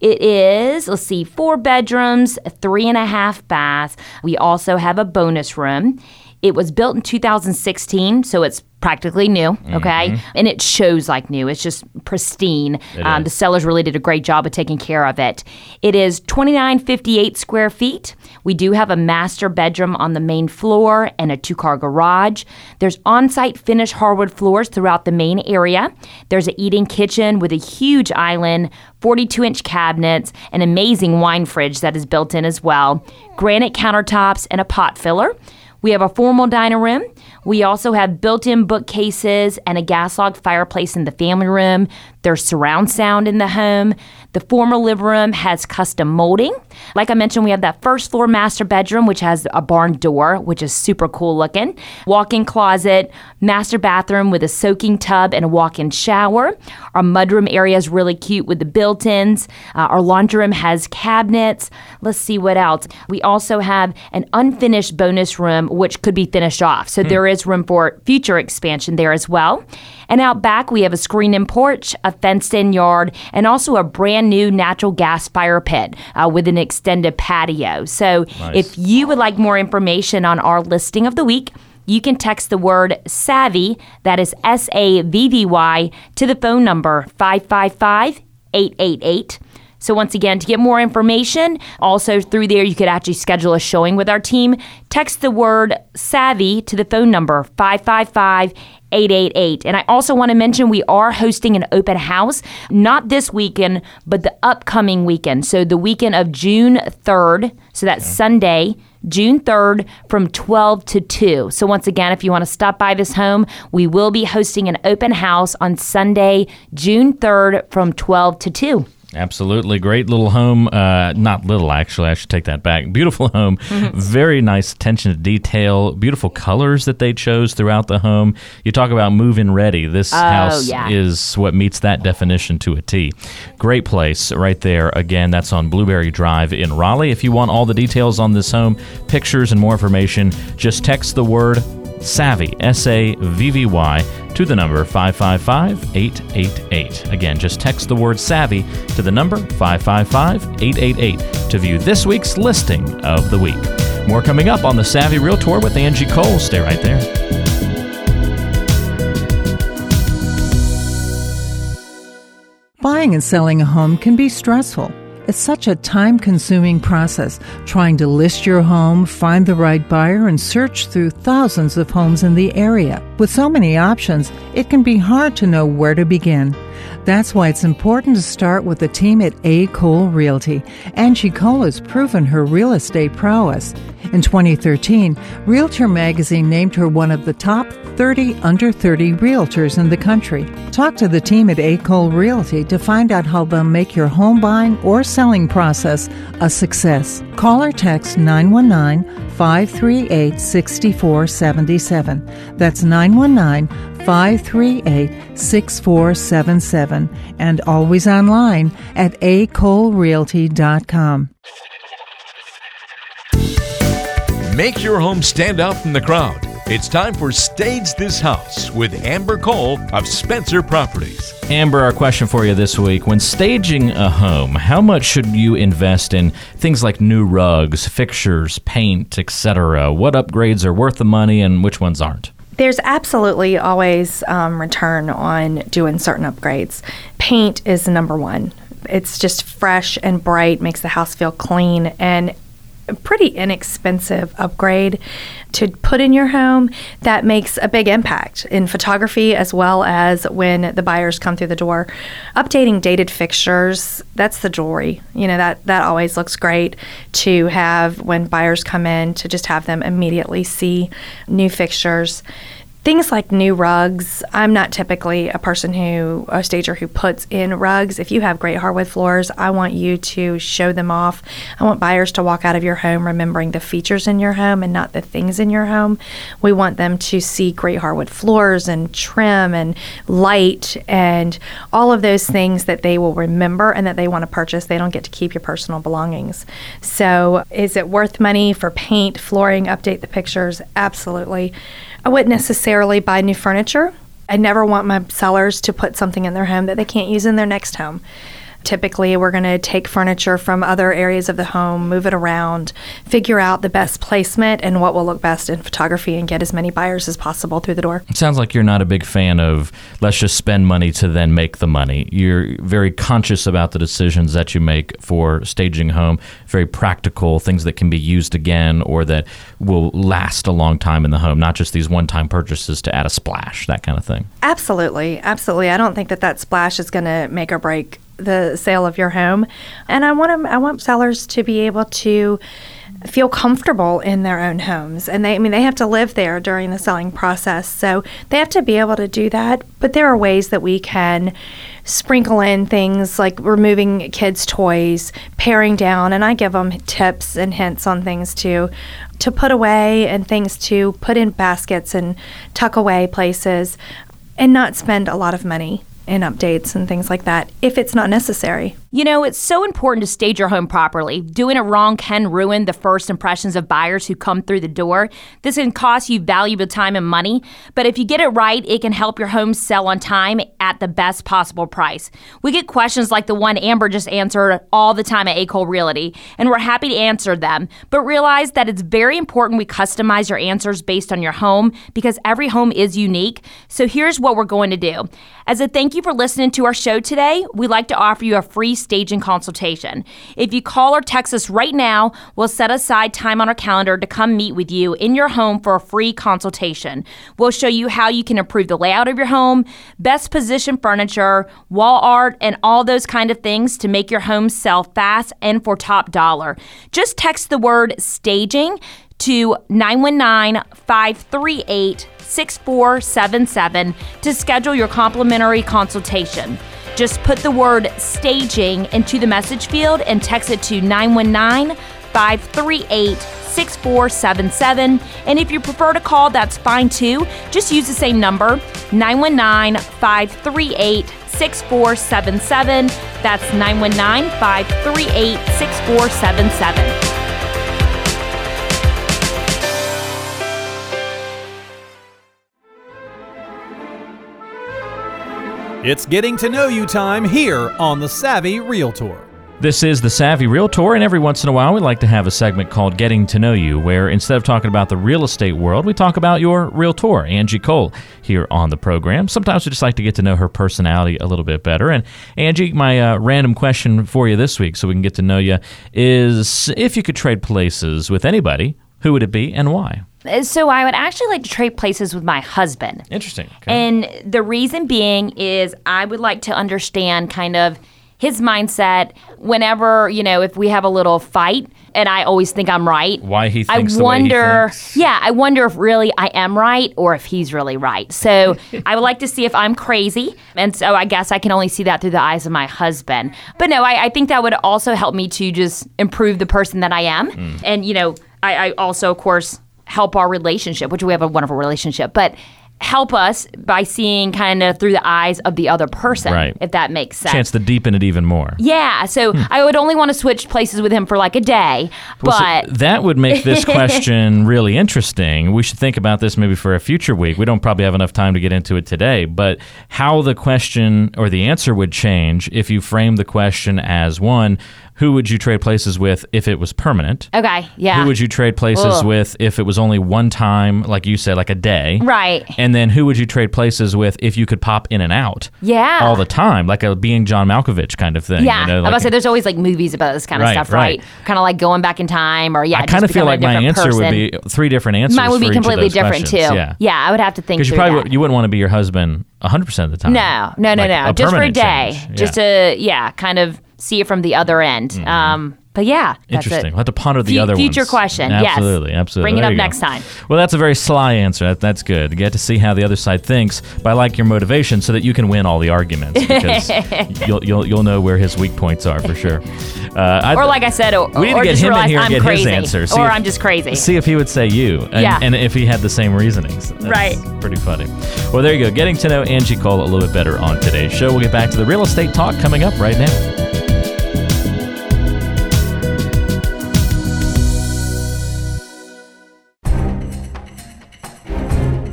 It is, let's see, four bedrooms, three and a half baths. We also have a bonus room. It was built in 2016, so it's practically new, okay? Mm-hmm. And it shows like new. It's just pristine. Um, the sellers really did a great job of taking care of it. It is 2958 square feet. We do have a master bedroom on the main floor and a two car garage. There's on site finished hardwood floors throughout the main area. There's an eating kitchen with a huge island, 42 inch cabinets, an amazing wine fridge that is built in as well, granite countertops, and a pot filler. We have a formal dining room. We also have built in bookcases and a gas log fireplace in the family room. There's surround sound in the home. The former living room has custom molding. Like I mentioned, we have that first floor master bedroom, which has a barn door, which is super cool looking. Walk in closet, master bathroom with a soaking tub and a walk in shower. Our mudroom area is really cute with the built ins. Uh, our laundry room has cabinets. Let's see what else. We also have an unfinished bonus room, which could be finished off. So mm. there is room for future expansion there as well. And out back, we have a screen in porch, a fenced in yard, and also a brand new natural gas fire pit uh, with an extended patio. So nice. if you would like more information on our listing of the week, you can text the word SAVVY, that is S A V V Y, to the phone number 555 888. So, once again, to get more information, also through there, you could actually schedule a showing with our team. Text the word SAVVY to the phone number 555 888. And I also want to mention we are hosting an open house, not this weekend, but the upcoming weekend. So the weekend of June 3rd, so that's yeah. Sunday. June 3rd from 12 to 2. So, once again, if you want to stop by this home, we will be hosting an open house on Sunday, June 3rd from 12 to 2.
Absolutely. Great little home. Uh, not little, actually. I should take that back. Beautiful home. Very nice attention to detail. Beautiful colors that they chose throughout the home. You talk about move in ready. This house
yeah.
is what meets that definition to a T. Great place right there. Again, that's on Blueberry Drive in Raleigh. If you want all the details on this home, pictures, and more information, just text the word Savvy, S A V V Y, to the number 555 888. Again, just text the word Savvy to the number 555 888 to view this week's listing of the week. More coming up on the Savvy Realtor with Angie Cole. Stay right there.
Buying and selling a home can be stressful. It's such a time consuming process trying to list your home, find the right buyer, and search through thousands of homes in the area. With so many options, it can be hard to know where to begin. That's why it's important to start with the team at A. Cole Realty. Angie Cole has proven her real estate prowess. In 2013, Realtor magazine named her one of the top 30 under 30 realtors in the country. Talk to the team at A. Cole Realty to find out how they'll make your home buying or selling process a success. Call or text 919 538 6477. That's 919 538 6477 and always online at acolerealty.com.
Make your home stand out from the crowd. It's time for Stage This House with Amber Cole of Spencer Properties.
Amber, our question for you this week. When staging a home, how much should you invest in things like new rugs, fixtures, paint, etc.? What upgrades are worth the money and which ones aren't?
There's absolutely always um, return on doing certain upgrades. Paint is number one. It's just fresh and bright, makes the house feel clean, and pretty inexpensive upgrade to put in your home that makes a big impact in photography as well as when the buyers come through the door. Updating dated fixtures, that's the jewelry. You know, that that always looks great to have when buyers come in to just have them immediately see new fixtures. Things like new rugs. I'm not typically a person who, a stager who puts in rugs. If you have great hardwood floors, I want you to show them off. I want buyers to walk out of your home remembering the features in your home and not the things in your home. We want them to see great hardwood floors and trim and light and all of those things that they will remember and that they want to purchase. They don't get to keep your personal belongings. So, is it worth money for paint, flooring, update the pictures? Absolutely. I wouldn't necessarily buy new furniture. I never want my sellers to put something in their home that they can't use in their next home. Typically, we're going to take furniture from other areas of the home, move it around, figure out the best placement and what will look best in photography, and get as many buyers as possible through the door.
It sounds like you're not a big fan of let's just spend money to then make the money. You're very conscious about the decisions that you make for staging home, very practical things that can be used again or that will last a long time in the home, not just these one time purchases to add a splash, that kind of thing.
Absolutely, absolutely. I don't think that that splash is going to make or break the sale of your home, and I want I want sellers to be able to feel comfortable in their own homes. And they I mean they have to live there during the selling process. So they have to be able to do that. But there are ways that we can sprinkle in things like removing kids toys paring down and I give them tips and hints on things to to put away and things to put in baskets and tuck away places and not spend a lot of money in updates and things like that if it's not necessary.
You know, it's so important to stage your home properly. Doing it wrong can ruin the first impressions of buyers who come through the door. This can cost you valuable time and money, but if you get it right, it can help your home sell on time at the best possible price. We get questions like the one Amber just answered all the time at A. Cole Realty, and we're happy to answer them. But realize that it's very important we customize your answers based on your home because every home is unique. So here's what we're going to do. As a thank you for listening to our show today, we'd like to offer you a free staging consultation. If you call or text us right now, we'll set aside time on our calendar to come meet with you in your home for a free consultation. We'll show you how you can improve the layout of your home, best position furniture, wall art, and all those kind of things to make your home sell fast and for top dollar. Just text the word staging to 919 538 6477 to schedule your complimentary consultation. Just put the word staging into the message field and text it to 919 538 6477. And if you prefer to call, that's fine too. Just use the same number 919 538 6477. That's 919 538 6477.
It's getting to know you time here on the Savvy Realtor.
This is the Savvy Realtor, and every once in a while we like to have a segment called Getting to Know You, where instead of talking about the real estate world, we talk about your realtor, Angie Cole, here on the program. Sometimes we just like to get to know her personality a little bit better. And Angie, my uh, random question for you this week, so we can get to know you, is if you could trade places with anybody, who would it be and why?
So I would actually like to trade places with my husband.
Interesting. Okay.
And the reason being is I would like to understand kind of his mindset whenever, you know, if we have a little fight and I always think I'm right.
Why he
I
thinks the way he
wonder,
thinks.
yeah, I wonder if really I am right or if he's really right. So I would like to see if I'm crazy. And so I guess I can only see that through the eyes of my husband. But no, I, I think that would also help me to just improve the person that I am.
Mm.
And, you know, I, I also, of course, help our relationship, which we have a wonderful relationship, but help us by seeing kind of through the eyes of the other person,
Right.
if that makes sense.
Chance to deepen it even more.
yeah, so hmm. I would only want to switch places with him for like a day,
Well, so
but
that would make this question really interesting. We should think about this maybe for a future week. We don't probably have enough time to get into it today, but how the question or the answer would change if you frame the question as one, who would you trade places with if it was permanent?
okay, yeah,
Who would you trade places
Ugh.
with if it was only one time, like you said, like a day?
right?
And then who would you trade places with if you could pop in and out
Yeah.
all the time, like a being John Malkovich kind of thing?
Yeah,
you know,
I was about say there's always like movies about this kind of
Right,
stuff,
right.
right? Kind of like going back in time, or yeah.
I kind of feel like my answer would be three different answers.
Mine would be completely different too.
questions. Yeah.
I would have to think
Because you probably you wouldn't want to be your husband 100% of the time.
No, no, no,
Like
no. Just for a day. Just
Yeah.
to, yeah, kind of see it from the other end. Um, but yeah, that's
Interesting. We'll have to ponder the
Fu-
other
future
ones.
question. Yes.
Absolutely, absolutely.
Bring it
There
up next time.
Well, that's a very sly answer. That, that's good. You get to see how the other side thinks, but I like your motivation so that you can win all the arguments because you'll, you'll you'll know where his weak points are for sure. Uh, I,
Or like I said, or,
we need to get him in here and
I'm
get
crazy,
his answer. See
or
if-
I'm just crazy.
See if he would say you, and,
Yeah.
and if he had the same reasonings. That's
Right.
Pretty funny. Well, there you go. Getting to know Angie Cole a little bit better on today's show. We'll get back to the real estate talk coming up right now.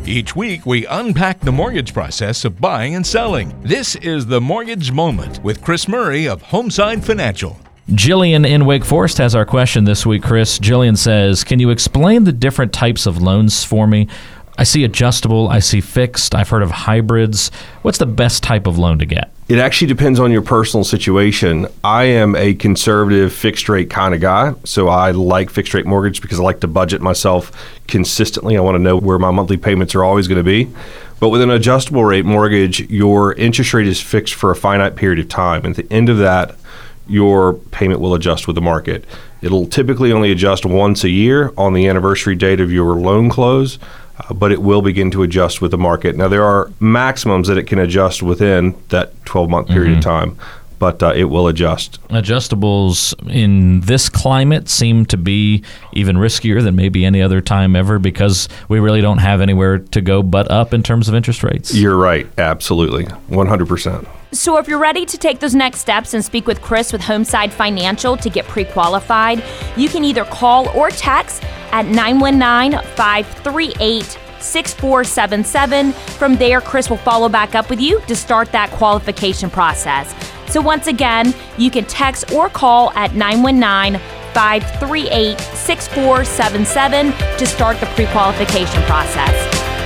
Each week, we unpack the mortgage process of buying and selling. This is the Mortgage Moment with Chris Murray of Homeside Financial.
Jillian in Wake Forest has our question this week, Chris. Jillian says, Can you explain the different types of loans for me? I see adjustable, I see fixed, I've heard of hybrids. What's the best type of loan to get?
It actually depends on your personal situation. I am a conservative fixed rate kind of guy, so I like fixed rate mortgage because I like to budget myself consistently. I want to know where my monthly payments are always going to be. But with an adjustable rate mortgage, your interest rate is fixed for a finite period of time. And at the end of that, your payment will adjust with the market. It'll typically only adjust once a year on the anniversary date of your loan close, uh, but it will begin to adjust with the market. Now, there are maximums that it can adjust within that 12 month period of time, but uh, it will adjust.
Adjustables in this climate seem to be even riskier than maybe any other time ever because we really don't have anywhere to go but up in terms of interest rates.
You're right, absolutely, 100%.
So, if you're ready to take those next steps and speak with Chris with Homeside Financial to get pre qualified, you can either call or text at 919 538 6477. From there, Chris will follow back up with you to start that qualification process. So, once again, you can text or call at 919 538 6477 to start the pre qualification process.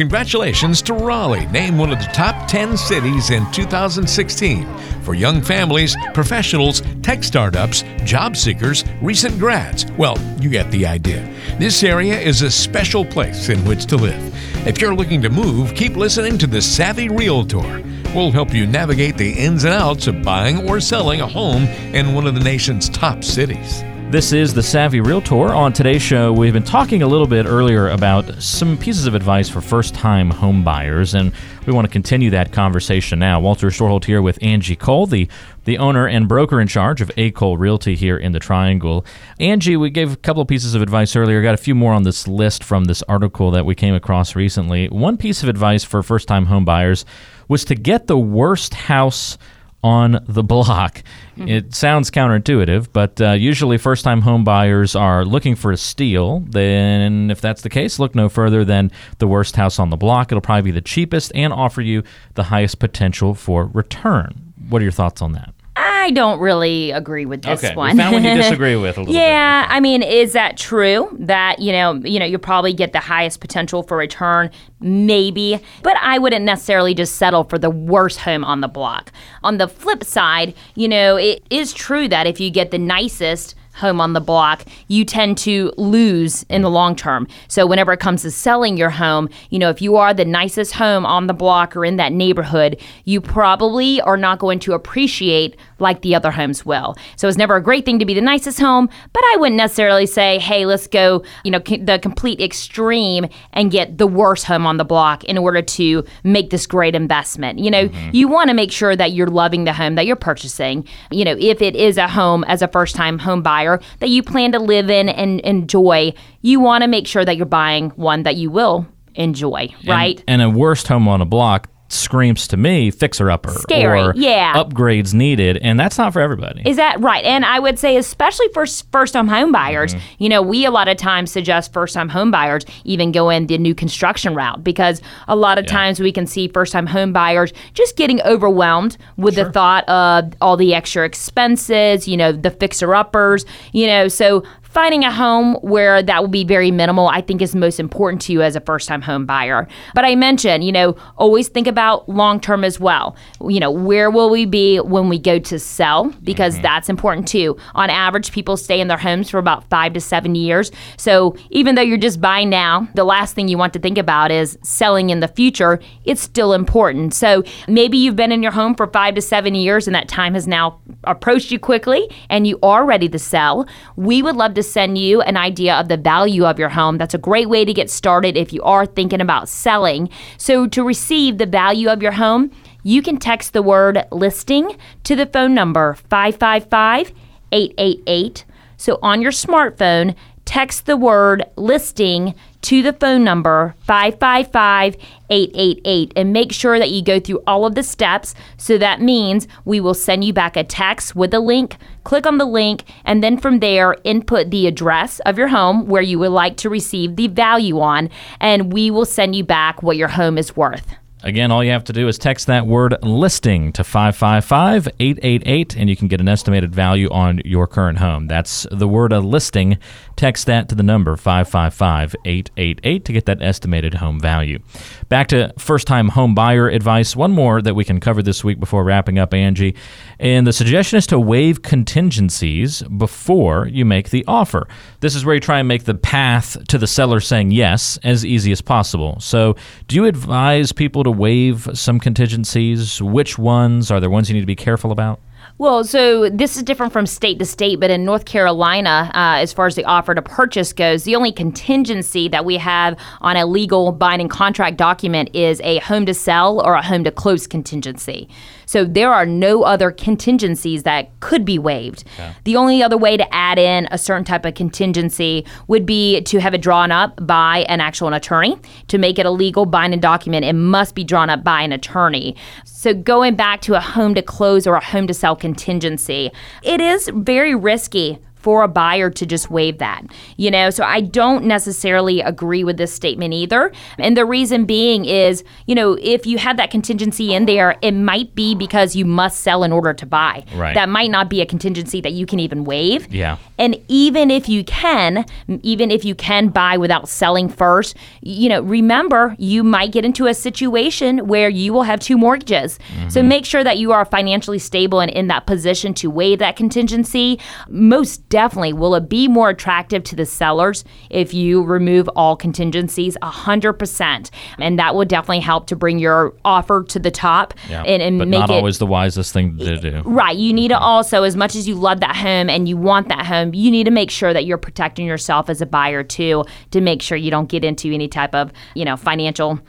Congratulations to Raleigh, named one of the top 10 cities in 2016 for young families, professionals, tech startups, job seekers, recent grads. Well, you get the idea. This area is a special place in which to live. If you're looking to move, keep listening to the Savvy Realtor. We'll help you navigate the ins and outs of buying or selling a home in one of the nation's top cities.
This is the Savvy Realtor. On today's show, we've been talking a little bit earlier about some pieces of advice for first time home buyers, and we want to continue that conversation now. Walter Storholt here with Angie Cole, the, the owner and broker in charge of A. Cole Realty here in the Triangle. Angie, we gave a couple of pieces of advice earlier, got a few more on this list from this article that we came across recently. One piece of advice for first time home buyers was to get the worst house on the block. Mm-hmm. It sounds counterintuitive, but uh, usually first time home buyers are looking for a steal. Then, if that's the case, look no further than the worst house on the block. It'll probably be the cheapest and offer you the highest potential for return. What are your thoughts on that?
I don't really agree with this
okay,
one.
Found one you disagree with a little
yeah,
bit.
I mean, is that true that you know, you know, you probably get the highest potential for return? Maybe, but I wouldn't necessarily just settle for the worst home on the block. On the flip side, you know, it is true that if you get the nicest home on the block, you tend to lose in the long term. So whenever it comes to selling your home, you know, if you are the nicest home on the block or in that neighborhood, you probably are not going to appreciate like the other homes will. So it's never a great thing to be the nicest home, but I wouldn't necessarily say, "Hey, let's go, you know, the complete extreme and get the worst home on the block in order to make this great investment." You know, mm-hmm. you want to make sure that you're loving the home that you're purchasing. You know, if it is a home as a first-time home buyer that you plan to live in and enjoy, you want to make sure that you're buying one that you will enjoy, right?
And, and a worst home on a block screams to me fixer upper
Scary.
or
yeah.
upgrades needed and that's not for everybody
is that right and i would say especially for first time home buyers mm-hmm. you know we a lot of times suggest first time home buyers even go in the new construction route because a lot of yeah. times we can see first time home buyers just getting overwhelmed with sure. the thought of all the extra expenses you know the fixer uppers you know so finding a home where that will be very minimal, I think is most important to you as a first time home buyer. But I mentioned, you know, always think about long term as well. You know, where will we be when we go to sell? Because mm-hmm. that's important too. On average, people stay in their homes for about five to seven years. So even though you're just buying now, the last thing you want to think about is selling in the future. It's still important. So maybe you've been in your home for five to seven years and that time has now approached you quickly and you are ready to sell. We would love to to send you an idea of the value of your home. That's a great way to get started if you are thinking about selling. So, to receive the value of your home, you can text the word listing to the phone number 555 888. So, on your smartphone, text the word listing to the phone number 555 888 and make sure that you go through all of the steps. So that means we will send you back a text with a link. Click on the link, and then from there, input the address of your home where you would like to receive the value on, and we will send you back what your home is worth.
Again, all you have to do is text that word listing to 555 888, and you can get an estimated value on your current home. That's the word a listing. Text that to the number 555 888 to get that estimated home value. Back to first time home buyer advice. One more that we can cover this week before wrapping up, Angie. And the suggestion is to waive contingencies before you make the offer. This is where you try and make the path to the seller saying yes as easy as possible. So, do you advise people to waive some contingencies? Which ones? Are there ones you need to be careful about?
Well, so this is different from state to state, but in North Carolina, uh, as far as the offer to purchase goes, the only contingency that we have on a legal binding contract document is a home to sell or a home to close contingency. So there are no other contingencies that could be waived. Okay. The only other way to add in a certain type of contingency would be to have it drawn up by an actual attorney. To make it a legal binding document, it must be drawn up by an attorney. So going back to a home to close or a home to sell contingency, it is very risky for a buyer to just waive that. You know, so I don't necessarily agree with this statement either. And the reason being is, you know, if you have that contingency in there, it might be because you must sell in order to buy.
Right.
That might not be a contingency that you can even waive.
Yeah.
And even if you can, even if you can buy without selling first, you know, remember you might get into a situation where you will have two mortgages. Mm-hmm. So make sure that you are financially stable and in that position to waive that contingency. Most definitely will it be more attractive to the sellers if you remove all contingencies 100%. And that will definitely help to bring your offer to the top
Yeah.
and, and
but
make
not
it
always the wisest thing to do.
Right. You need to also, as much as you love that home and you want that home, you need to make sure that you're protecting yourself as a buyer too, to make sure you don't get into any type of, you know, financial,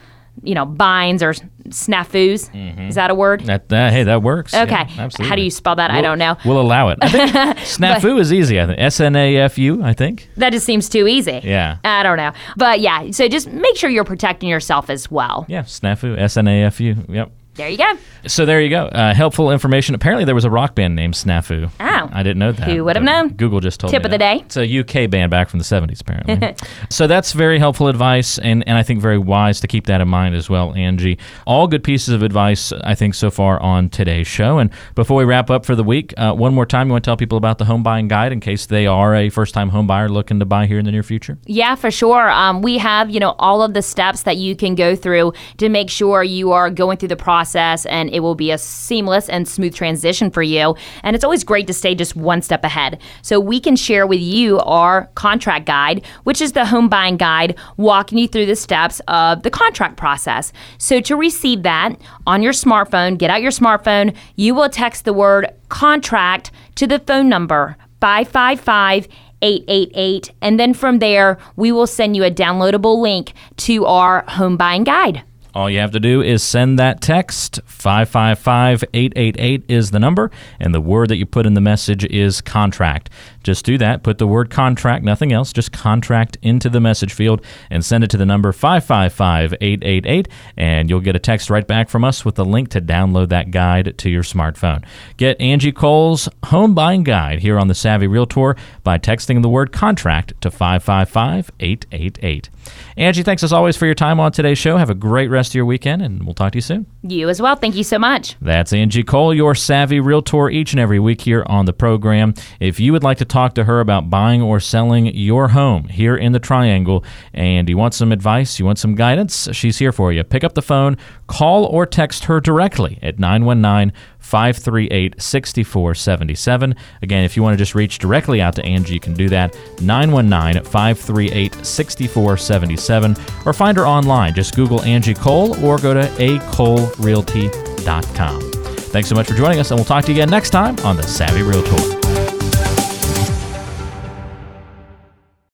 you know, binds or snafus. Mm-hmm. Is that a word?
That, that hey, that works.
Okay.
Yeah, absolutely.
How do you spell that? I
We'll-
don't know.
We'll allow it. I think snafu is easy. I think S N A F U. I think.
That just seems too easy.
Yeah.
I don't know. But yeah, so just make sure you're protecting yourself as well.
Yeah, snafu. S N A F U. Yep.
There you go.
So there you go. Uh, helpful information. Apparently, there was a rock band named Snafu.
Oh.
I didn't know that.
Who would have known?
Google just told
Tip
me.
Tip of the
that.
day.
It's a UK band back from the 70s, apparently. so that's very helpful advice, and, and I think very wise to keep that in mind as well, Angie. All good pieces of advice, I think, so far on today's show. And before we wrap up for the week, uh, one more time, you want to tell people about the home buying guide in case they are a first time home buyer looking to buy here in the near future?
Yeah, for sure. Um, we have, you know, all of the steps that you can go through to make sure you are going through the process and it will be a seamless and smooth transition for you. And it's always great to stay just one step ahead. So we can share with you our contract guide, which is the home buying guide, walking you through the steps of the contract process. So to receive that on your smartphone, get out your smartphone, you will text the word contract to the phone number 555 888. And then from there, we will send you a downloadable link to our home buying guide.
All you have to do is send that text. 555 888 is the number, and the word that you put in the message is contract. Just do that. Put the word contract, nothing else, just contract into the message field and send it to the number 555 888, and you'll get a text right back from us with the link to download that guide to your smartphone. Get Angie Cole's home buying guide here on the Savvy Realtor by texting the word contract to 555 888. Angie, thanks as always for your time on today's show. Have a great rest of your weekend, and we'll talk to you soon.
You as well. Thank you so much.
That's Angie Cole, your savvy realtor, each and every week here on the program. If you would like to talk to her about buying or selling your home here in the Triangle, and you want some advice, you want some guidance, she's here for you. Pick up the phone, call or text her directly at 919 538 6477. Again, if you want to just reach directly out to Angie, you can do that 919 538 6477 or find her online. Just Google Angie Cole or go to acolerealty.com. Thanks so much for joining us, and we'll talk to you again next time on The Savvy Realtor.